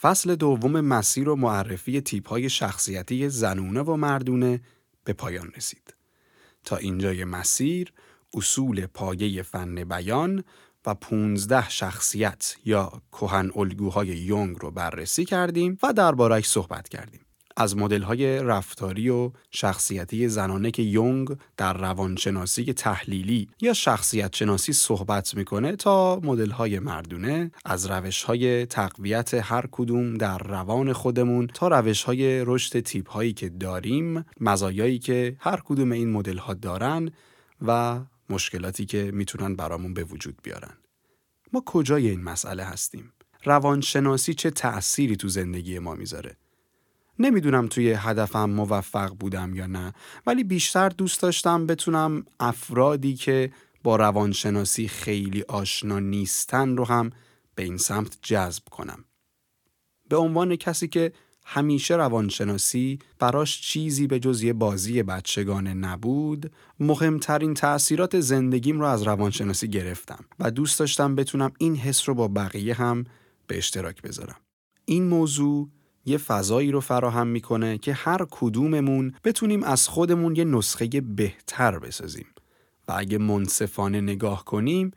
فصل دوم مسیر و معرفی تیپ های شخصیتی زنونه و مردونه به پایان رسید. تا اینجای مسیر اصول پایه فن بیان و 15 شخصیت یا کهن الگوهای یونگ رو بررسی کردیم و دربارهش صحبت کردیم. از های رفتاری و شخصیتی زنانه که یونگ در روانشناسی تحلیلی یا شخصیت شناسی صحبت می‌کنه تا های مردونه از های تقویت هر کدوم در روان خودمون تا های رشد تیپ هایی که داریم مزایایی که هر کدوم این مدل ها دارن و مشکلاتی که می‌تونن برامون به وجود بیارن. ما کجای این مسئله هستیم؟ روانشناسی چه تأثیری تو زندگی ما می‌ذاره؟ نمی‌دونم توی هدفم موفق بودم یا نه ولی بیشتر دوست داشتم بتونم افرادی که با روانشناسی خیلی آشنا نیستن رو هم به این سمت جذب کنم. به عنوان کسی که همیشه روانشناسی براش چیزی به جز یه بازی بچگانه نبود مهمترین تأثیرات زندگیم رو از روانشناسی گرفتم و دوست داشتم بتونم این حس رو با بقیه هم به اشتراک بذارم. این موضوع یه فضایی رو فراهم می‌کنه که هر کدوممون بتونیم از خودمون یه نسخه بهتر بسازیم و اگه منصفانه نگاه کنیم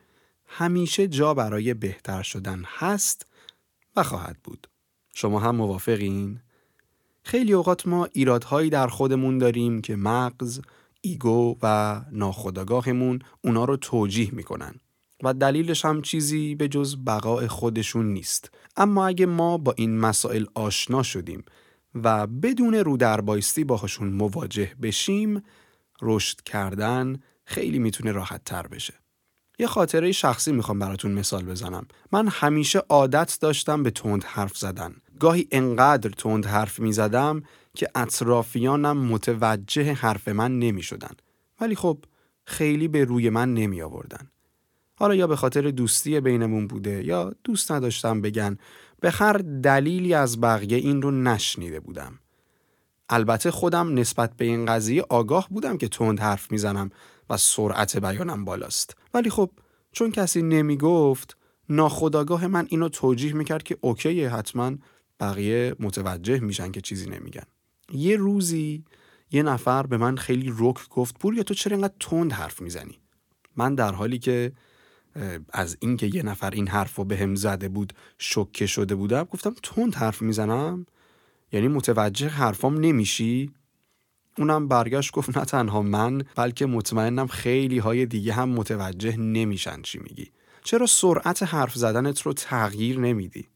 همیشه جا برای بهتر شدن هست و خواهد بود. شما هم موافقین؟ خیلی اوقات ما ایرادهایی در خودمون داریم که مغز، ایگو و ناخودآگاهمون اونا رو توجیه می‌کنن و دلیلش هم چیزی به جز بقای خودشون نیست. اما اگه ما با این مسائل آشنا شدیم و بدون رو در بایستی باهاشون مواجه بشیم رشد کردن خیلی می‌تونه راحت تر بشه. یه خاطره شخصی می‌خوام براتون مثال بزنم. من همیشه عادت داشتم به تند حرف زدن. گاهی انقدر تند حرف می‌زدم که اطرافیانم متوجه حرف من نمی‌شدن. ولی خب خیلی به روی من نمی آوردن حالا یا به خاطر دوستی بینمون بوده یا دوست نداشتم بگن به هر دلیلی از بقیه این رو نشنیده بودم. البته خودم نسبت به این قضیه آگاه بودم که تند حرف می‌زنم و سرعت بیانم بالاست. ولی خب چون کسی نمی‌گفت ناخداگاه من اینو توجیه می‌کرد که اوکیه حتما بقیه متوجه میشن که چیزی نمیگن. یه روزی یه نفر به من خیلی رک گفت پوریا تو چرا اینقدر تند حرف می‌زنی؟ من در حالی که از اینکه یه نفر این حرف رو به هم زده بود شکه شده بودم گفتم تند حرف می‌زنم؟ یعنی متوجه حرفام نمیشی؟ اونم برگشت گفت نه تنها من بلکه مطمئنم خیلی های دیگه هم متوجه نمیشن چی میگی. چرا سرعت حرف زدنت رو تغییر نمیدی؟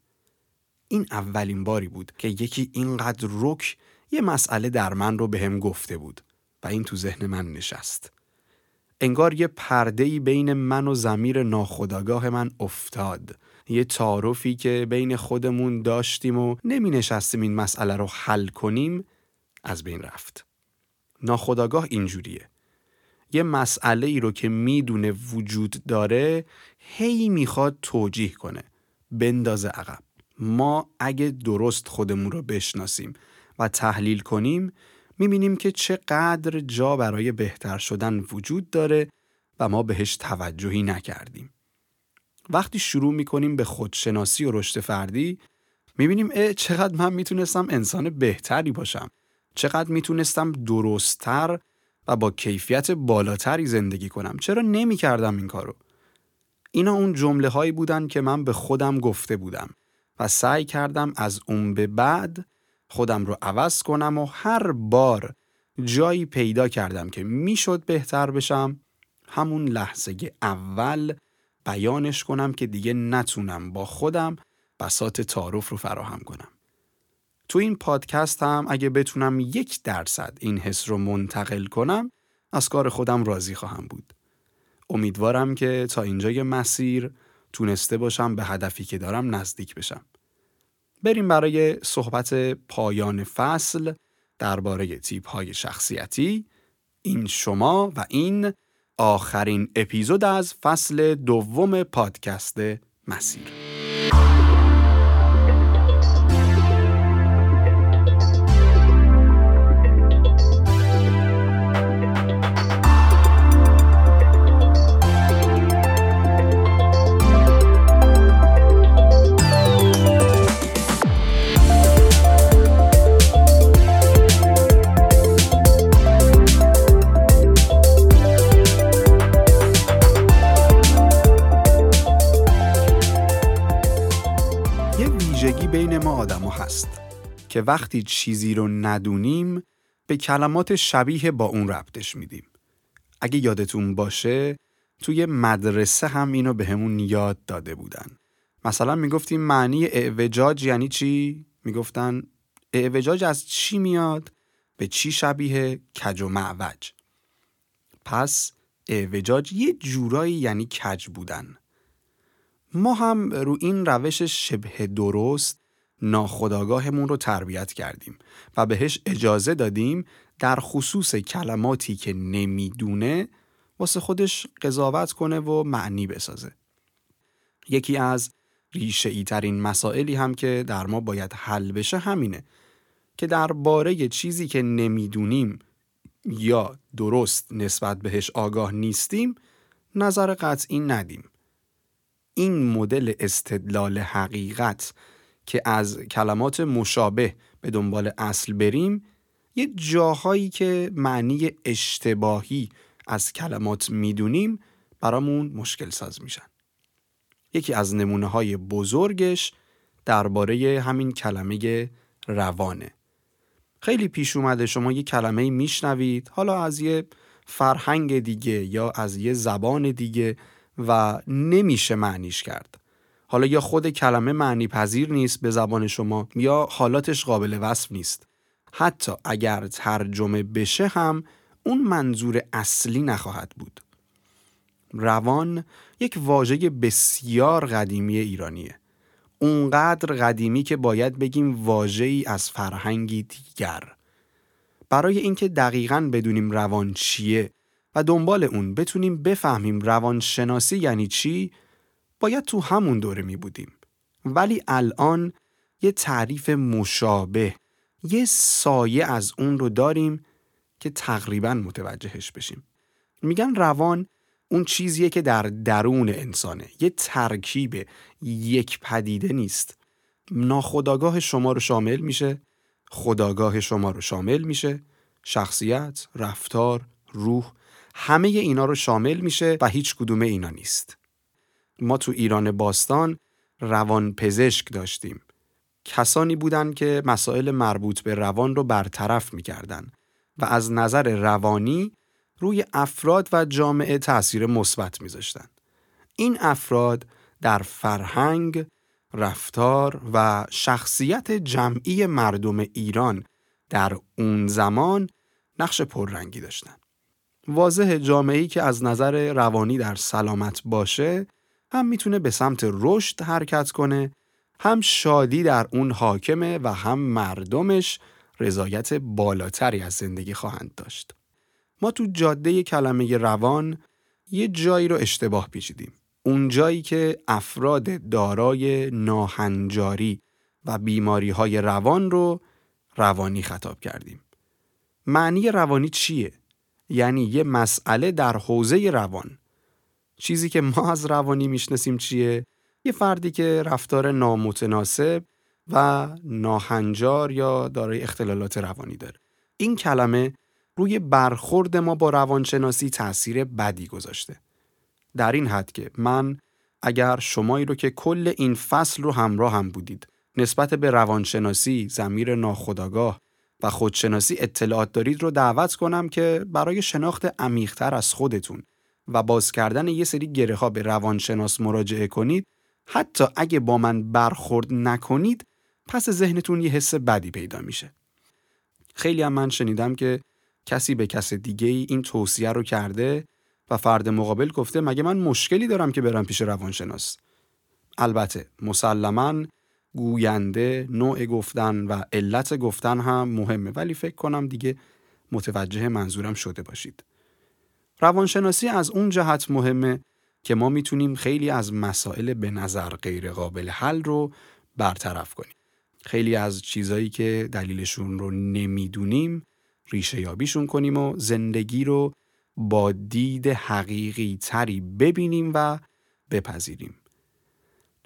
این اولین باری بود که یکی اینقدر رک یه مسئله در من رو به هم گفته بود و این تو ذهن من نشست. انگار یه پرده بین من و زمیر ناخداگاه من افتاد. یه تعارفی که بین خودمون داشتیم و نمی نشستیم این مسئله رو حل کنیم از بین رفت. ناخداگاه اینجوریه. یه مسئله ای رو که می‌دونه وجود داره هی می‌خواد توجیه کنه. بندازه عقب. ما اگه درست خودمون رو بشناسیم و تحلیل کنیم می‌بینیم که چقدر جا برای بهتر شدن وجود داره و ما بهش توجهی نکردیم. وقتی شروع می‌کنیم به خودشناسی و رشد فردی می‌بینیم اه چقدر من می‌تونستم انسان بهتری باشم. چقدر می‌تونستم درستتر و با کیفیت بالاتری زندگی کنم. چرا نمی‌کردم این کارو؟ اینا اون جمله هایی بودن که من به خودم گفته بودم و سعی کردم از اون به بعد خودم رو عوض کنم و هر بار جایی پیدا کردم که می‌شد بهتر بشم همون لحظه اول بیانش کنم که دیگه نتونم با خودم بسات تعارف رو فراهم کنم. تو این پادکست هم اگه بتونم یک درصد این حس رو منتقل کنم از کار خودم راضی خواهم بود. امیدوارم که تا اینجای مسیر تونسته باشم به هدفی که دارم نزدیک بشم. بریم برای صحبت پایان فصل درباره تیپ های شخصیتی این شما و این آخرین اپیزود از فصل دوم پادکست مسیر. هست که وقتی چیزی رو ندونیم به کلمات شبیه با اون ربطش میدیم. اگه یادتون باشه توی مدرسه هم اینو به همون یاد داده بودن. مثلا می‌گفتیم معنی اعوجاج یعنی چی؟ می‌گفتن اعوجاج از چی میاد؟ به چی شبیه کج و معوج پس اعوجاج یه جورایی یعنی کج بودن ما هم رو این روش شبه درست ناخداگاهمون رو تربیت کردیم و بهش اجازه دادیم در خصوص کلماتی که نمی‌دونه واسه خودش قضاوت کنه و معنی بسازه. یکی از ریشه ای ترین مسائلی هم که در ما باید حل بشه همینه که درباره چیزی که نمی‌دونیم یا درست نسبت بهش آگاه نیستیم نظر قطعی ندیم. این مدل استدلال حقیقت که از کلمات مشابه به دنبال اصل بریم یه جاهایی که معنی اشتباهی از کلمات می‌دونیم برامون مشکل ساز میشن. یکی از نمونه های بزرگش درباره همین کلمه روانه. خیلی پیش اومده شما یه کلمه میشنوید حالا از یه فرهنگ دیگه یا از یه زبان دیگه و نمیشه معنیش کرد. حالا یا خود کلمه معنی پذیر نیست به زبان شما یا حالاتش قابل وصف نیست. حتی اگر ترجمه بشه هم اون منظور اصلی نخواهد بود. روان یک واژه بسیار قدیمی ایرانیه. اونقدر قدیمی که باید بگیم واجه ای از فرهنگی دیگر. برای اینکه دقیقا بدونیم روان چیه و دنبال اون بتونیم بفهمیم روانشناسی یعنی چی باید تو همون دوره می بودیم. ولی الان یه تعریف مشابه یه سایه از اون رو داریم که تقریبا متوجهش بشیم. میگن روان اون چیزیه که در درون انسانه یه ترکیب یک پدیده نیست ناخداگاه شما رو شامل میشه خداگاه شما رو شامل میشه شخصیت، رفتار، روح همه اینا رو شامل میشه و هیچ کدوم اینا نیست ما تو ایران باستان روان پزشک داشتیم کسانی بودند که مسائل مربوط به روان رو برطرف می‌کردن و از نظر روانی روی افراد و جامعه تاثیر مثبت میذاشتن. این افراد در فرهنگ، رفتار و شخصیت جمعی مردم ایران در اون زمان نقش پررنگی داشتن. واضح جامعه‌ای که از نظر روانی در سلامت باشه هم می‌تونه به سمت رشد حرکت کنه هم شادی در اون حاکمه و هم مردمش رضایت بالاتری از زندگی خواهند داشت. ما تو جاده کلمه روان یه جایی رو اشتباه پیچیدیم. اون جایی که افراد دارای ناهنجاری و بیماری های روان رو روانی خطاب کردیم. معنی روانی چیه؟ یعنی یه مسئله در حوزه روان. چیزی که ما از روانی می‌شناسیم چیه؟ یه فردی که رفتار نامتناسب و ناهنجار یا دارای اختلالات روانی داره. این کلمه روی برخورد ما با روانشناسی تاثیر بدی گذاشته. در این حد که من اگر شمایی رو که کل این فصل رو همراه هم بودید نسبت به روانشناسی، زمیر ناخداگاه و خودشناسی اطلاعات دارید رو دعوت کنم که برای شناخت عمیقتر از خودتون و باز کردن یه سری گره ها به روانشناس مراجعه کنید. حتی اگه با من برخورد نکنید پس ذهنتون یه حس بدی پیدا میشه. خیلی هم من شنیدم که کسی به کس دیگه ای این توصیه رو کرده و فرد مقابل گفته مگه من مشکلی دارم که برم پیش روانشناس؟ البته مسلما گوینده نوع گفتن و علت گفتن هم مهمه ولی فکر کنم دیگه متوجه منظورم شده باشید. روانشناسی از اون جهت مهمه که ما می‌تونیم خیلی از مسائل به نظر غیر قابل حل رو برطرف کنیم خیلی از چیزایی که دلیلشون رو نمی‌دونیم ریشه یابیشون کنیم و زندگی رو با دید حقیقی تری ببینیم و بپذیریم.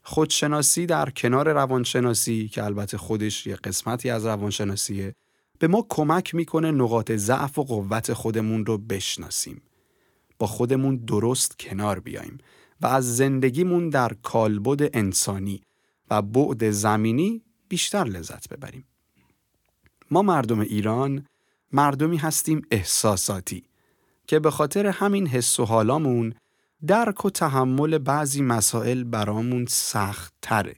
خودشناسی در کنار روانشناسی که البته خودش یه قسمتی از روانشناسیه به ما کمک می‌کنه نقاط ضعف و قوت خودمون رو بشناسیم. با خودمون درست کنار بیایم و از زندگیمون در کالبد انسانی و بعد زمینی بیشتر لذت ببریم. ما مردم ایران مردمی هستیم احساساتی که به خاطر همین حس و حالامون درک و تحمل بعضی مسائل برامون سخت تره.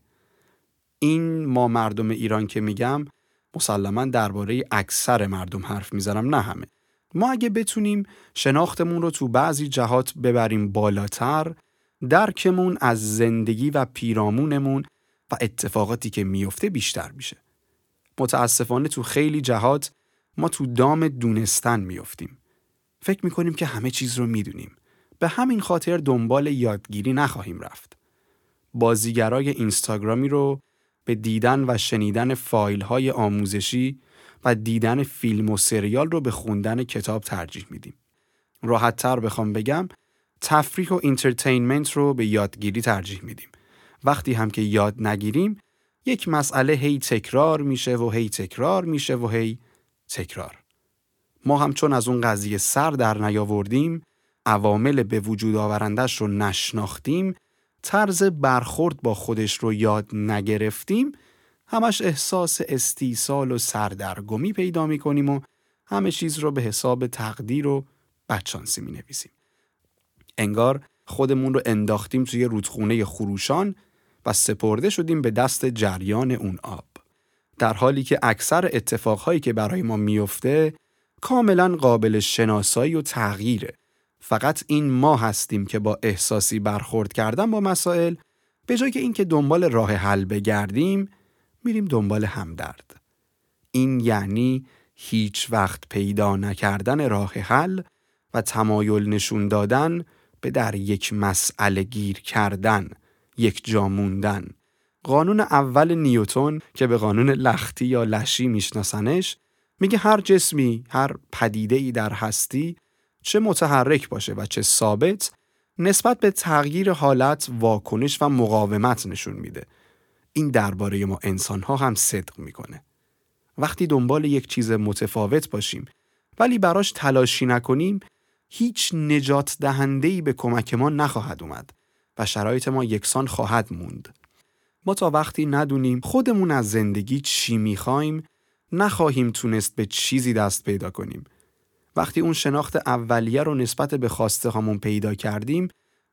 این ما مردم ایران که میگم مسلما درباره اکثر مردم حرف می‌زنم نه همه. ما اگه بتونیم شناختمون رو تو بعضی جهات ببریم بالاتر درکمون از زندگی و پیرامونمون و اتفاقاتی که میفته بیشتر میشه. متاسفانه تو خیلی جهات ما تو دام دونستن میفتیم. فکر می‌کنیم که همه چیز رو می‌دونیم. به همین خاطر دنبال یادگیری نخواهیم رفت. بازیگرای اینستاگرامی رو به دیدن و شنیدن فایل های آموزشی و دیدن فیلم و سریال رو به خوندن کتاب ترجیح میدیم. راحت تر بخوام بگم تفریح و entertainment رو به یادگیری ترجیح میدیم. وقتی هم که یاد نگیریم یک مسئله هی تکرار میشه و هی تکرار میشه و هی تکرار. ما هم چون از اون قضیه سر در نیاوردیم عوامل به وجود آورندش رو نشناختیم طرز برخورد با خودش رو یاد نگرفتیم همش احساس استیصال و سردرگمی پیدا می کنیم و همه چیز رو به حساب تقدیر و بچانسی می نویسیم. انگار خودمون رو انداختیم توی رودخونه خروشان و سپرده شدیم به دست جریان اون آب. در حالی که اکثر اتفاقهایی که برای ما میفته کاملا قابل شناسایی و تغییره. فقط این ما هستیم که با احساسی برخورد کردن با مسائل به جای که اینکه دنبال راه حل بگردیم میریم دنبال همدرد. این یعنی هیچ وقت پیدا نکردن راه حل و تمایل نشون دادن به در یک مسئله گیر کردن، یک جا موندن. قانون اول نیوتون که به قانون لختی یا لشی میشناسنش میگه هر جسمی، هر پدیده ای در هستی چه متحرک باشه و چه ثابت نسبت به تغییر حالت واکنش و مقاومت نشون میده. این درباره ما انسان ها هم صدق می‌کنه. وقتی دنبال یک چیز متفاوت باشیم ولی براش تلاشی نکنیم هیچ نجات دهنده به کمک ما نخواهد اومد و شرایط ما یکسان خواهد موند. ما تا وقتی ندونیم خودمون از زندگی چی می‌خوایم نخواهیم تونست به چیزی دست پیدا کنیم. وقتی اون شناخت اولیه رو نسبت به خواسته هامون پیدا کردیم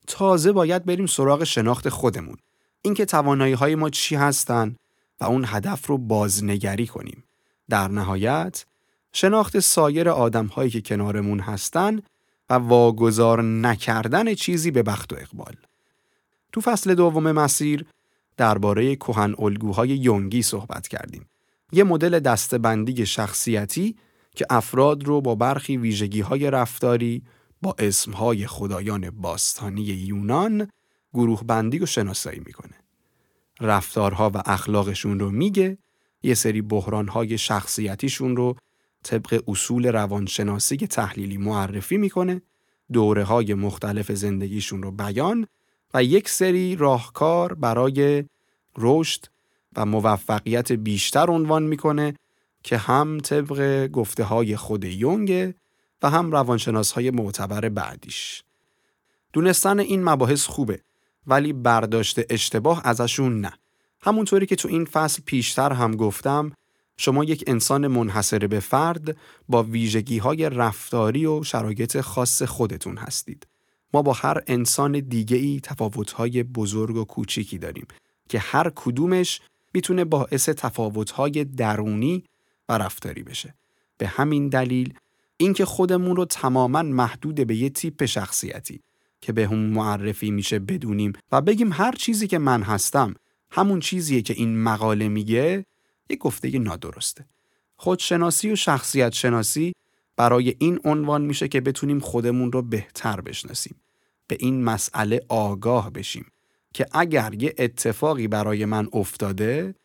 تازه باید بریم سراغ شناخت خودمون. اینکه توانایی های ما چی هستن و اون هدف رو بازنگری کنیم. در نهایت شناخت سایر آدم هایی که کنارمون هستن و واگذار نکردن چیزی به بخت و اقبال. تو فصل دوم مسیر درباره کهن الگوهای یونگی صحبت کردیم. یه مدل دستبندی شخصیتی که افراد رو با برخی ویژگی های رفتاری با اسمهای خدایان باستانی یونان گروه بندی و شناسایی می‌کنه. رفتارها و اخلاقشون رو میگه یه سری بحرانهای شخصیتیشون رو طبق اصول روانشناسی تحلیلی معرفی می‌کنه دوره های مختلف زندگیشون رو بیان و یک سری راهکار برای رشد و موفقیت بیشتر عنوان می‌کنه که هم طبق گفته های خود یونگ و هم روانشناس های معتبر بعدیش. دونستن این مباحث خوبه ولی برداشت اشتباه ازشون نه. همونطوری که تو این فصل پیشتر هم گفتم شما یک انسان منحصر به فرد با ویژگی های رفتاری و شرایط خاص خودتون هستید. ما با هر انسان دیگه ای تفاوت های بزرگ و کوچیکی داریم که هر کدومش می‌تونه باعث تفاوت های درونی و رفتاری بشه. به همین دلیل اینکه خودمون رو تماما محدود به یه تیپ شخصیتی که به هم معرفی میشه بدونیم و بگیم هر چیزی که من هستم همون چیزیه که این مقاله میگه یک گفته نادرسته. خودشناسی و شخصیت شناسی برای این عنوان میشه که بتونیم خودمون رو بهتر بشناسیم. به این مسئله آگاه بشیم که اگر یه اتفاقی برای من افتاده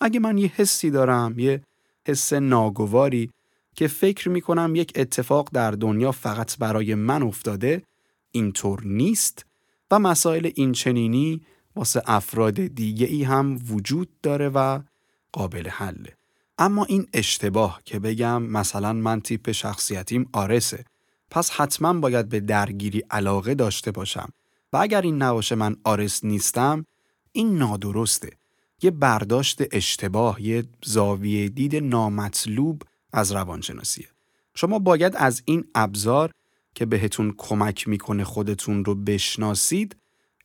اگه من یه حسی دارم یه حس ناگواری که فکر می‌کنم یک اتفاق در دنیا فقط برای من افتاده اینطور نیست و مسائل اینچنینی واسه افراد دیگه ای هم وجود داره و قابل حله. اما این اشتباه که بگم مثلا من تیپ شخصیتیم آرسه پس حتما باید به درگیری علاقه داشته باشم و اگر این نباشه من آرس نیستم این نادرسته یه برداشت اشتباه یه زاویه دید نامطلوب از روانشناسیه شما باید از این ابزار که بهتون کمک می‌کنه خودتون رو بشناسید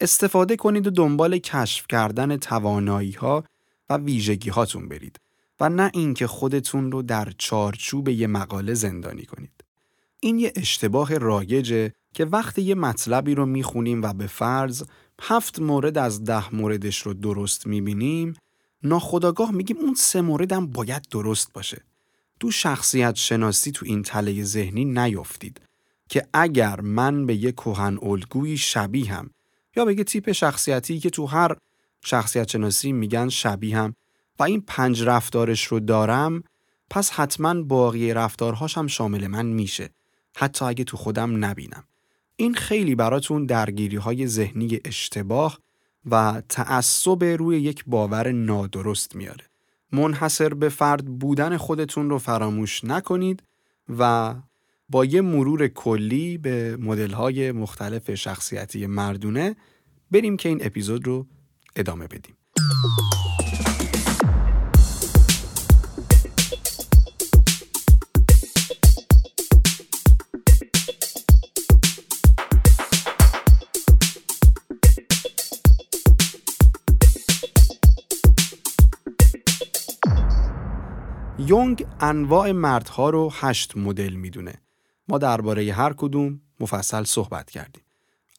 استفاده کنید و دنبال کشف کردن توانایی ها و ویژگی هاتون برید و نه اینکه خودتون رو در چارچوب یه مقاله زندانی کنید. این یه اشتباه رایجه که وقتی یه مطلبی رو می‌خونیم و به فرض هفت مورد از ده موردش رو درست می‌بینیم ناخداگاه میگیم اون سه مورد هم باید درست باشه. تو شخصیت شناسی تو این تله ذهنی نیفتید که اگر من به یه کهن الگویی شبیه هم یا به یه تیپ شخصیتی که تو هر شخصیت شناسی میگن شبیه هم و این پنج رفتارش رو دارم پس حتما باقی رفتارهاش هم شامل من میشه حتی اگه تو خودم نبینم. این خیلی براتون درگیری های ذهنی اشتباه و تعصب روی یک باور نادرست میاره. منحصر به فرد بودن خودتون رو فراموش نکنید و با یه مرور کلی به مدل های مختلف شخصیتی مردونه بریم که این اپیزود رو ادامه بدیم. یونگ انواع مردها رو هشت مدل می‌دونه. ما درباره هر کدوم مفصل صحبت کردیم.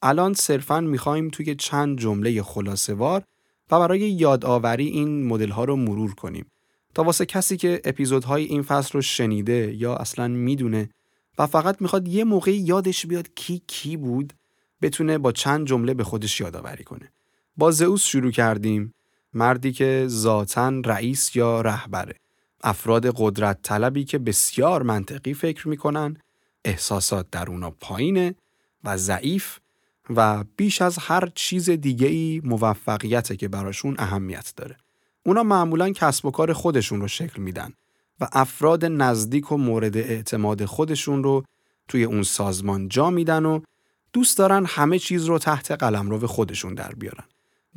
الان صرفا می‌خوایم توی چند جمله خلاصوار و برای یادآوری این مدل ها رو مرور کنیم تا واسه کسی که اپیزودهای این فصل رو شنیده یا اصلا می‌دونه و فقط می‌خواد یه موقعی یادش بیاد کی کی بود بتونه با چند جمله به خودش یادآوری کنه. با زئوس شروع کردیم مردی که ذاتا رئیس یا رهبره. افراد قدرت طلبی که بسیار منطقی فکر می‌کنن احساسات در اونا پایینه و ضعیف و بیش از هر چیز دیگه ای موفقیته که براشون اهمیت داره. اونا معمولا کسب و کار خودشون رو شکل میدن و افراد نزدیک و مورد اعتماد خودشون رو توی اون سازمان جا میدن و دوست دارن همه چیز رو تحت قلمرو خودشون در بیارن.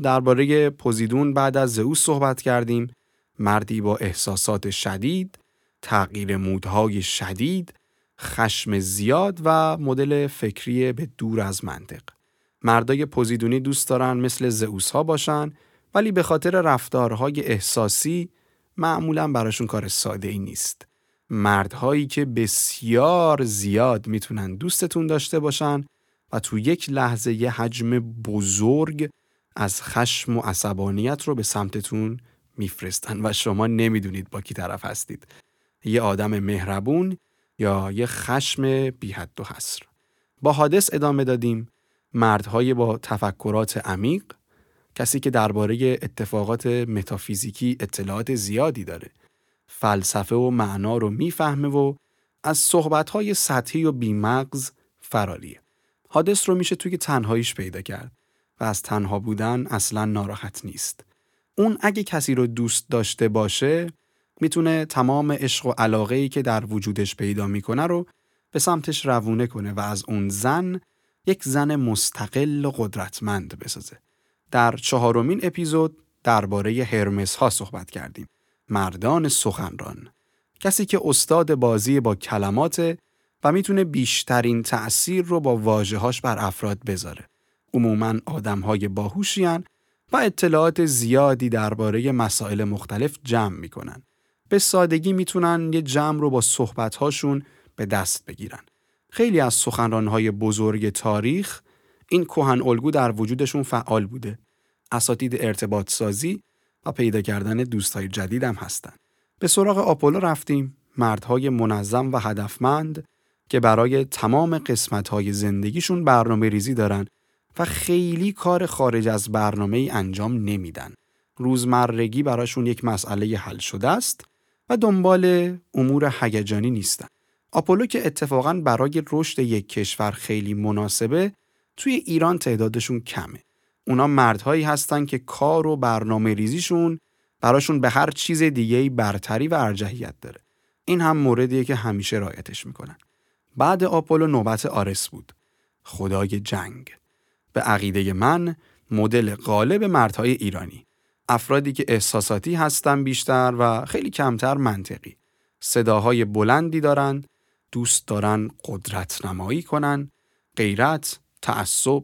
درباره پوزیدون بعد از زئوس صحبت کردیم مردی با احساسات شدید، تغییر مودهای شدید، خشم زیاد و مدل فکری به دور از منطق. مردای پوزیدونی دوست دارن مثل زئوس ها باشن ولی به خاطر رفتارهای احساسی معمولا براشون کار ساده ای نیست. مردهایی که بسیار زیاد می‌تونن دوستتون داشته باشن و تو یک لحظه یه حجم بزرگ از خشم و عصبانیت رو به سمتتون میفرستن و شما نمی‌دونید با کی طرف هستید. یه آدم مهربون یا یه خشم بی حد و حصر. با حادث ادامه دادیم. مردهای با تفکرات عمیق کسی که درباره اتفاقات متافیزیکی اطلاعات زیادی داره. فلسفه و معنا رو می‌فهمه و از صحبتهای سطحی و بیمغز فراریه. حادث رو میشه توی تنهاییش پیدا کرد و از تنها بودن اصلا ناراحت نیست. اون اگه کسی رو دوست داشته باشه می‌تونه تمام عشق و علاقه که در وجودش پیدا می‌کنه رو به سمتش روونه کنه و از اون زن یک زن مستقل و قدرتمند بسازه. در چهارمین اپیزود درباره هرمس ها صحبت کردیم. مردان سخنران. کسی که استاد بازی با کلمات و می‌تونه بیشترین تأثیر رو با واجهاش بر افراد بذاره. عموما آدم های باهوشیان و اطلاعات زیادی درباره مسائل مختلف جمع می‌کنن. به سادگی می‌تونن یه جمع رو با صحبتهاشون به دست بگیرن. خیلی از سخنرانهای بزرگ تاریخ این کهن الگو در وجودشون فعال بوده. اساتید ارتباط سازی و پیدا کردن دوستای جدید هم هستن. به سراغ آپولو رفتیم مردهای منظم و هدفمند که برای تمام قسمتهای زندگیشون برنامه ریزی دارن و خیلی کار خارج از برنامه انجام نمیدن. روزمرگی براشون یک مسئله حل شده است و دنبال امور هیجانی نیستن. آپولو که اتفاقا برای رشد یک کشور خیلی مناسبه توی ایران تعدادشون کمه. اونا مردهایی هستن که کار و برنامه ریزیشون براشون به هر چیز دیگه برتری و ارجحیت داره. این هم موردیه که همیشه رایتش می‌کنن. بعد آپولو نوبت آرس بود. خدای جنگ. به عقیده من مدل غالب مردهای ایرانی. افرادی که احساساتی هستن بیشتر و خیلی کمتر منطقی. صداهای بلندی دارند، دوست دارن قدرت نمایی کنن، غیرت، تعصب،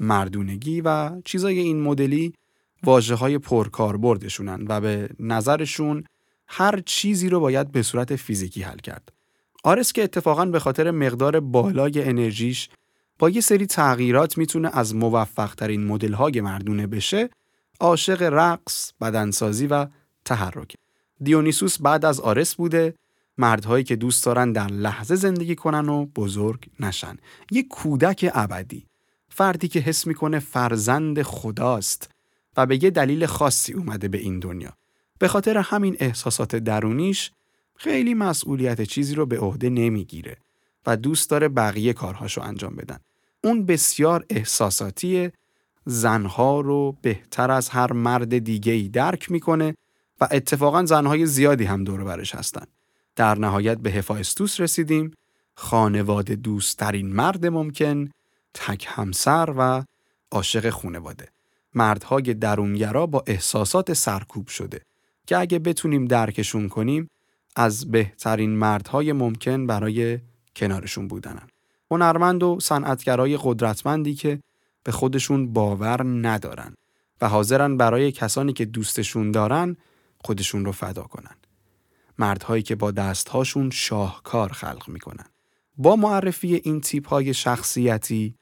مردونگی و چیزای این مدلی واجه های پرکاربردشونن و به نظرشون هر چیزی رو باید به صورت فیزیکی حل کرد. آرس که اتفاقا به خاطر مقدار بالای انرژیش با یه سری تغییرات می‌تونه از موفق ترین مدل های مردونه بشه عاشق رقص، بدنسازی و تحرک. دیونیسوس بعد از آرس بوده مردهایی که دوست دارن در لحظه زندگی کنن و بزرگ نشن. یه کودک ابدی. فردی که حس می‌کنه فرزند خداست و به یه دلیل خاصی اومده به این دنیا. به خاطر همین احساسات درونیش خیلی مسئولیت چیزی رو به عهده نمی‌گیره و دوست داره بقیه کارهاشو انجام بدن. اون بسیار احساساتیه زنها رو بهتر از هر مرد دیگه ای درک می‌کنه و اتفاقا زنهای زیادی هم دور برش هستن. در نهایت به هفایستوس رسیدیم. خانواده دوستترین مرد ممکن تک همسر و عاشق خونواده مردهای درونگرا با احساسات سرکوب شده که اگه بتونیم درکشون کنیم از بهترین مردهای ممکن برای کنارشون بودنن. هنرمند و صنعتگرای قدرتمندی که به خودشون باور ندارن و حاضرن برای کسانی که دوستشون دارن خودشون رو فدا کنن. مردهایی که با دستهاشون شاهکار خلق می‌کنن. با معرفی این تیپ های شخصیتی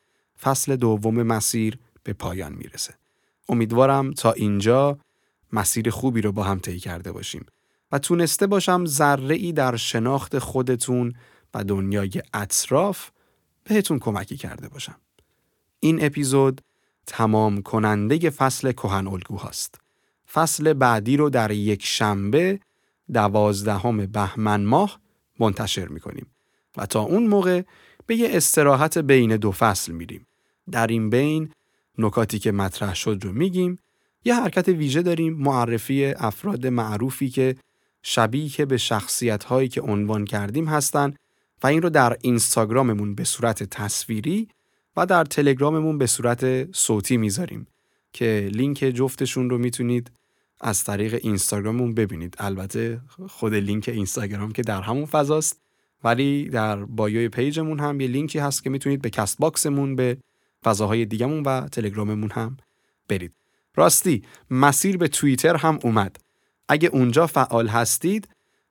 فصل دوم مسیر به پایان می‌رسه. امیدوارم تا اینجا مسیر خوبی رو با هم طی کرده باشیم و تونسته باشم ذره ای در شناخت خودتون و دنیای اطراف بهتون کمکی کرده باشم. این اپیزود تمام کننده فصل کهن الگو هاست. فصل بعدی رو در یک شنبه دوازدهم بهمن ماه منتشر می‌کنیم و تا اون موقع به یه استراحت بین دو فصل میریم. در این بین نکاتی که مطرح شد رو میگیم یه حرکت ویژه داریم معرفی افراد معروفی که شبیه به شخصیت هایی که عنوان کردیم هستن و این رو در اینستاگراممون به صورت تصویری و در تلگراممون به صورت صوتی می‌ذاریم که لینک جفتشون رو می‌تونید از طریق اینستاگراممون ببینید. البته خود لینک اینستاگرام که در همون فضاست ولی در bio ی page مون هم یه لینکی هست که می‌تونید به Castbox مون به فضاهای دیگمون و تلگراممون هم برید. راستی مسیر به توییتر هم اومد. اگه اونجا فعال هستید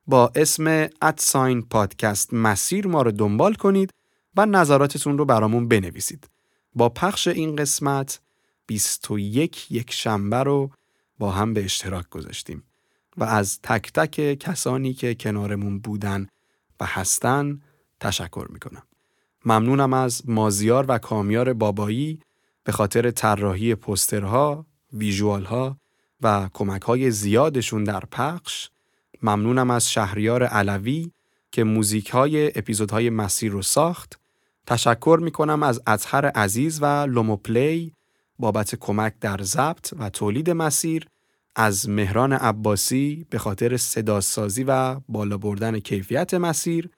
با اسم ادساین پادکست مسیر ما رو دنبال کنید و نظراتتون رو برامون بنویسید. با پخش این قسمت 21 یک شنبه رو با هم به اشتراک گذاشتیم و از تک تک کسانی که کنارمون بودن و هستن تشکر می‌کنم. ممنونم از مازیار و کامیار بابایی به خاطر طراحی پوسترها، visual ها و کمک های زیادشون در پخش. ممنونم از شهریار علوی که موزیک های اپیزودهای مسیر رو ساخت تشکر می کنم از اطهر عزیز و لوموپلی بابت کمک در ضبط و تولید مسیر از مهران عباسی به خاطر صداسازی و بالا بردن کیفیت مسیر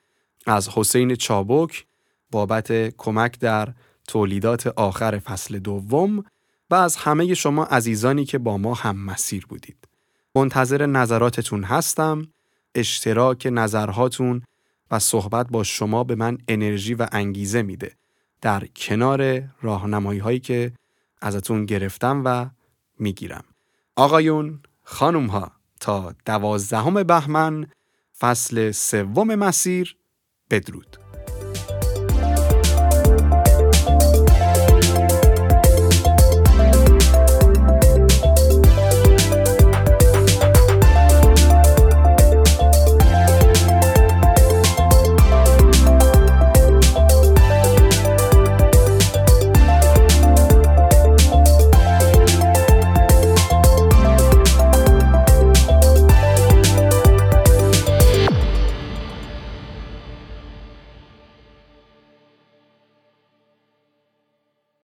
از حسین چابک بابت کمک در تولیدات آخر فصل دوم و از همه شما عزیزانی که با ما هم مسیر بودید. منتظر نظراتتون هستم. اشتراک نظرهاتون و صحبت با شما به من انرژی و انگیزه میده در کنار راهنمایی هایی که ازتون گرفتم و می‌گیرم. آقایون خانوم ها تا دوازدهم بهمن فصل سوم مسیر بدرود.